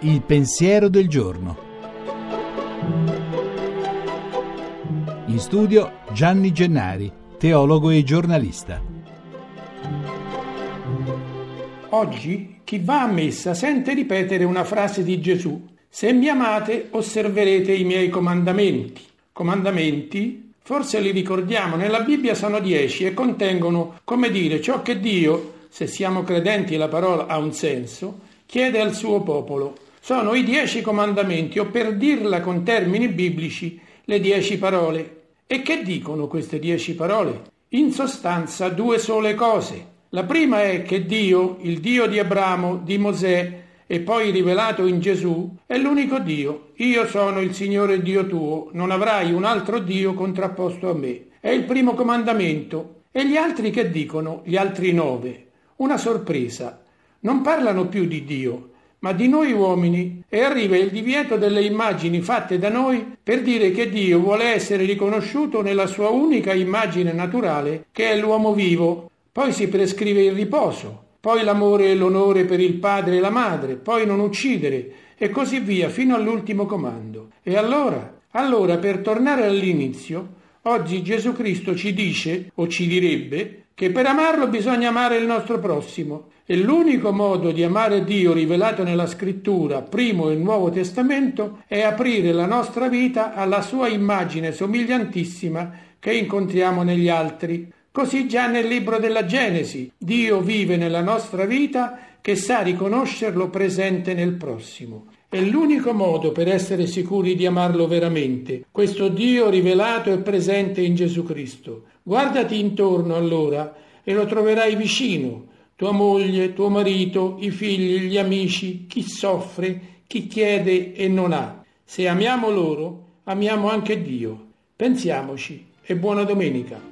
Il pensiero del giorno. In studio Gianni Gennari, teologo e giornalista. Oggi chi va a messa sente ripetere una frase di Gesù. Se mi amate osserverete i miei comandamenti. Comandamenti, forse li ricordiamo, nella Bibbia sono dieci e contengono, come dire, ciò che Dio, se siamo credenti la parola ha un senso, chiede al suo popolo sono i dieci comandamenti, o per dirla con termini biblici, le dieci parole. E che dicono queste dieci parole? In sostanza due sole cose. La prima è che Dio, il Dio di Abramo, di Mosè e poi rivelato in Gesù, è l'unico Dio. Io sono il Signore Dio tuo, non avrai un altro Dio contrapposto a me. È il primo comandamento. E gli altri che dicono? Gli altri nove. Una sorpresa. Non parlano più di Dio, ma di noi uomini e arriva il divieto delle immagini fatte da noi per dire che Dio vuole essere riconosciuto nella sua unica immagine naturale che è l'uomo vivo. Poi si prescrive il riposo, poi l'amore e l'onore per il padre e la madre, poi non uccidere e così via fino all'ultimo comando. E allora? Allora, per tornare all'inizio, oggi Gesù Cristo ci dice o ci direbbe che per amarlo bisogna amare il nostro prossimo e l'unico modo di amare Dio rivelato nella scrittura, primo e nuovo testamento, è aprire la nostra vita alla sua immagine somigliantissima che incontriamo negli altri. Così già nel libro della Genesi Dio vive nella nostra vita che sa riconoscerlo presente nel prossimo. È l'unico modo per essere sicuri di amarlo veramente, questo Dio rivelato e presente in Gesù Cristo. Guardati intorno allora e lo troverai vicino, tua moglie, tuo marito, i figli, gli amici, chi soffre, chi chiede e non ha. Se amiamo loro, amiamo anche Dio. Pensiamoci e buona domenica.